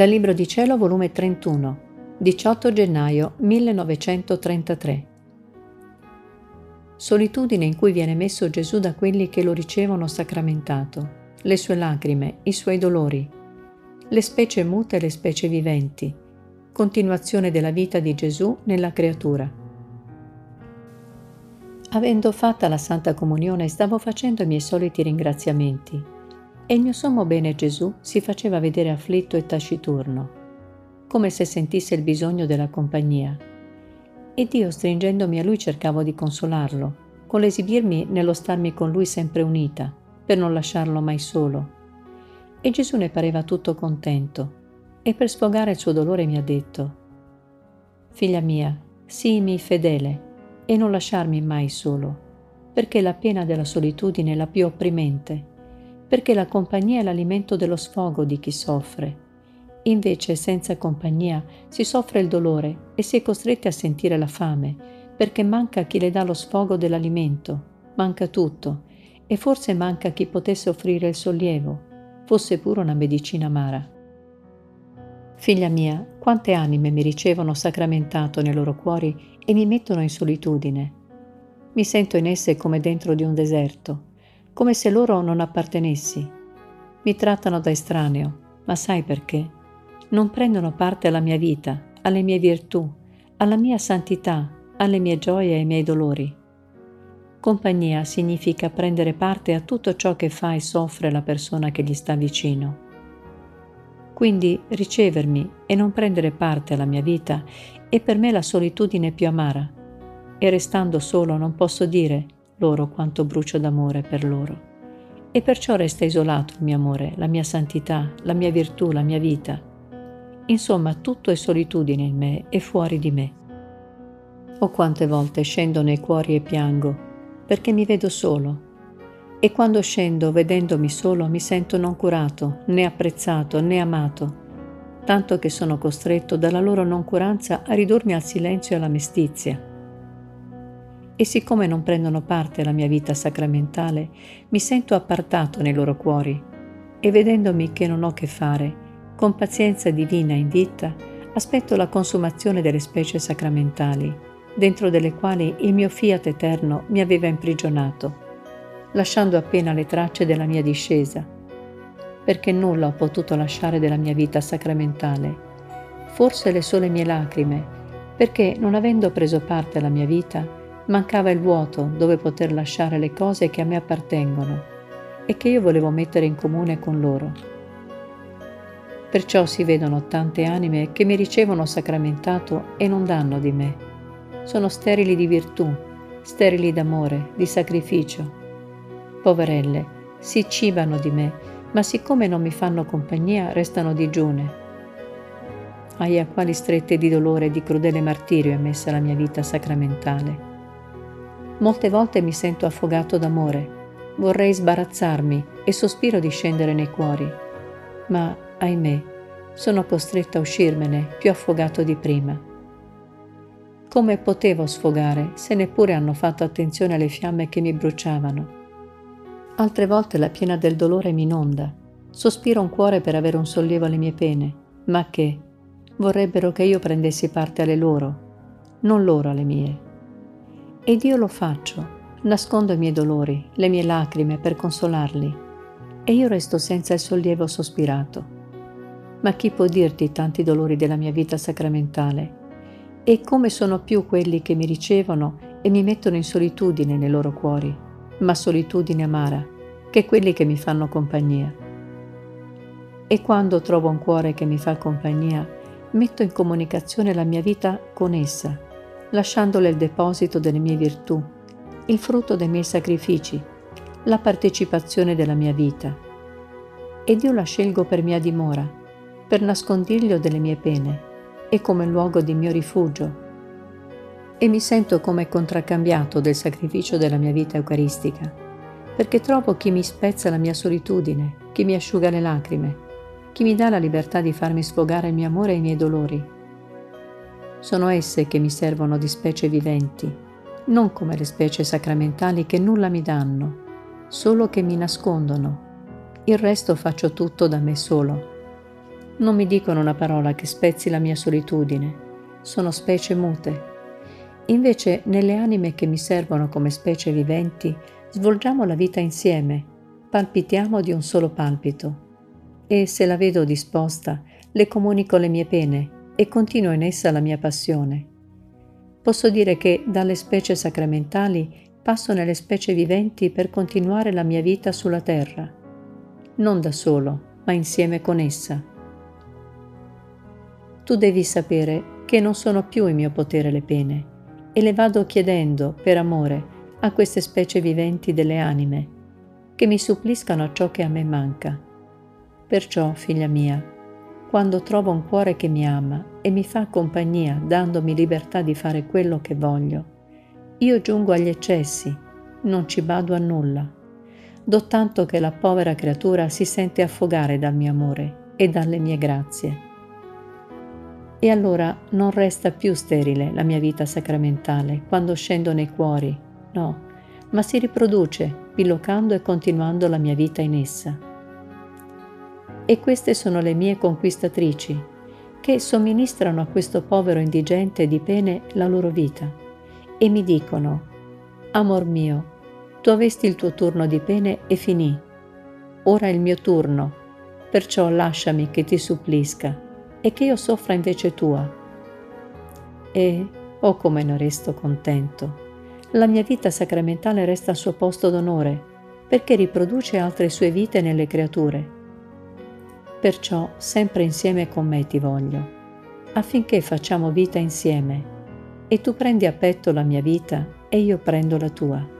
Dal Libro di Cielo, volume 31, 18 gennaio 1933. Solitudine in cui viene messo Gesù da quelli che lo ricevono sacramentato, le sue lacrime, i suoi dolori, le specie mute e le specie viventi, continuazione della vita di Gesù nella creatura. Avendo fatta la Santa Comunione stavo facendo i miei soliti ringraziamenti e il mio sommo bene Gesù si faceva vedere afflitto e taciturno, come se sentisse il bisogno della compagnia. Ed io stringendomi a lui cercavo di consolarlo, con l'esibirmi nello starmi con lui sempre unita, per non lasciarlo mai solo. E Gesù ne pareva tutto contento, e per sfogare il suo dolore mi ha detto, Figlia mia, sii fedele, e non lasciarmi mai solo, perché la pena della solitudine è la più opprimente, perché la compagnia è l'alimento dello sfogo di chi soffre. Invece senza compagnia si soffre il dolore e si è costretti a sentire la fame, perché manca chi le dà lo sfogo dell'alimento, manca tutto, e forse manca chi potesse offrire il sollievo, fosse pure una medicina amara. Figlia mia, quante anime mi ricevono sacramentato nei loro cuori e mi mettono in solitudine. Mi sento in esse come dentro di un deserto, come se loro non appartenessi. Mi trattano da estraneo, ma sai perché? Non prendono parte alla mia vita, alle mie virtù, alla mia santità, alle mie gioie e ai miei dolori. Compagnia significa prendere parte a tutto ciò che fa e soffre la persona che gli sta vicino. Quindi ricevermi e non prendere parte alla mia vita è per me la solitudine più amara e restando solo non posso dire loro quanto brucio d'amore per loro. E perciò resta isolato il mio amore, la mia santità, la mia virtù, la mia vita. Insomma, tutto è solitudine in me e fuori di me. O quante volte scendo nei cuori e piango, perché mi vedo solo, e quando scendo, vedendomi solo, mi sento non curato, né apprezzato, né amato, tanto che sono costretto dalla loro noncuranza a ridurmi al silenzio e alla mestizia. E siccome non prendono parte alla mia vita sacramentale, mi sento appartato nei loro cuori. E vedendomi che non ho che fare, con pazienza divina in vita, aspetto la consumazione delle specie sacramentali, dentro delle quali il mio fiat eterno mi aveva imprigionato lasciando appena le tracce della mia discesa, perché nulla ho potuto lasciare della mia vita sacramentale, forse le sole mie lacrime, perché non avendo preso parte alla mia vita, mancava il vuoto dove poter lasciare le cose che a me appartengono e che io volevo mettere in comune con loro. Perciò si vedono tante anime che mi ricevono sacramentato e non danno di me. Sono sterili di virtù, sterili d'amore, di sacrificio, Poverelle, si cibano di me, ma siccome non mi fanno compagnia, restano digiune. Aia, quali strette di dolore e di crudele martirio è messa la mia vita sacramentale. Molte volte mi sento affogato d'amore, vorrei sbarazzarmi e sospiro di scendere nei cuori, ma, ahimè, sono costretto a uscirmene più affogato di prima. Come potevo sfogare se neppure hanno fatto attenzione alle fiamme che mi bruciavano? Altre volte la piena del dolore mi inonda. Sospiro un cuore per avere un sollievo alle mie pene, ma che vorrebbero che io prendessi parte alle loro, non loro alle mie. Ed io lo faccio, nascondo i miei dolori, le mie lacrime per consolarli, e io resto senza il sollievo sospirato. Ma chi può dirti tanti dolori della mia vita sacramentale? E come sono più quelli che mi ricevono e mi mettono in solitudine nei loro cuori? ma solitudine amara, che quelli che mi fanno compagnia. E quando trovo un cuore che mi fa compagnia, metto in comunicazione la mia vita con essa, lasciandole il deposito delle mie virtù, il frutto dei miei sacrifici, la partecipazione della mia vita. Ed io la scelgo per mia dimora, per nascondiglio delle mie pene e come luogo di mio rifugio e mi sento come contraccambiato del sacrificio della mia vita eucaristica, perché trovo chi mi spezza la mia solitudine, chi mi asciuga le lacrime, chi mi dà la libertà di farmi sfogare il mio amore e i miei dolori. Sono esse che mi servono di specie viventi, non come le specie sacramentali che nulla mi danno, solo che mi nascondono. Il resto faccio tutto da me solo. Non mi dicono una parola che spezzi la mia solitudine. Sono specie mute. Invece nelle anime che mi servono come specie viventi svolgiamo la vita insieme, palpitiamo di un solo palpito. E se la vedo disposta, le comunico le mie pene e continuo in essa la mia passione. Posso dire che dalle specie sacramentali passo nelle specie viventi per continuare la mia vita sulla terra, non da solo, ma insieme con essa tu devi sapere che non sono più in mio potere le pene e le vado chiedendo, per amore, a queste specie viventi delle anime, che mi suppliscano a ciò che a me manca. Perciò, figlia mia, quando trovo un cuore che mi ama e mi fa compagnia dandomi libertà di fare quello che voglio, io giungo agli eccessi, non ci bado a nulla. Do tanto che la povera creatura si sente affogare dal mio amore e dalle mie grazie e allora non resta più sterile la mia vita sacramentale quando scendo nei cuori, no, ma si riproduce, bilocando e continuando la mia vita in essa. E queste sono le mie conquistatrici, che somministrano a questo povero indigente di pene la loro vita e mi dicono, Amor mio, tu avesti il tuo turno di pene e finì. Ora è il mio turno, perciò lasciami che ti supplisca e che io soffra invece tua. E, oh come ne resto contento, la mia vita sacramentale resta al suo posto d'onore, perché riproduce altre sue vite nelle creature. Perciò sempre insieme con me ti voglio, affinché facciamo vita insieme, e tu prendi a petto la mia vita e io prendo la tua.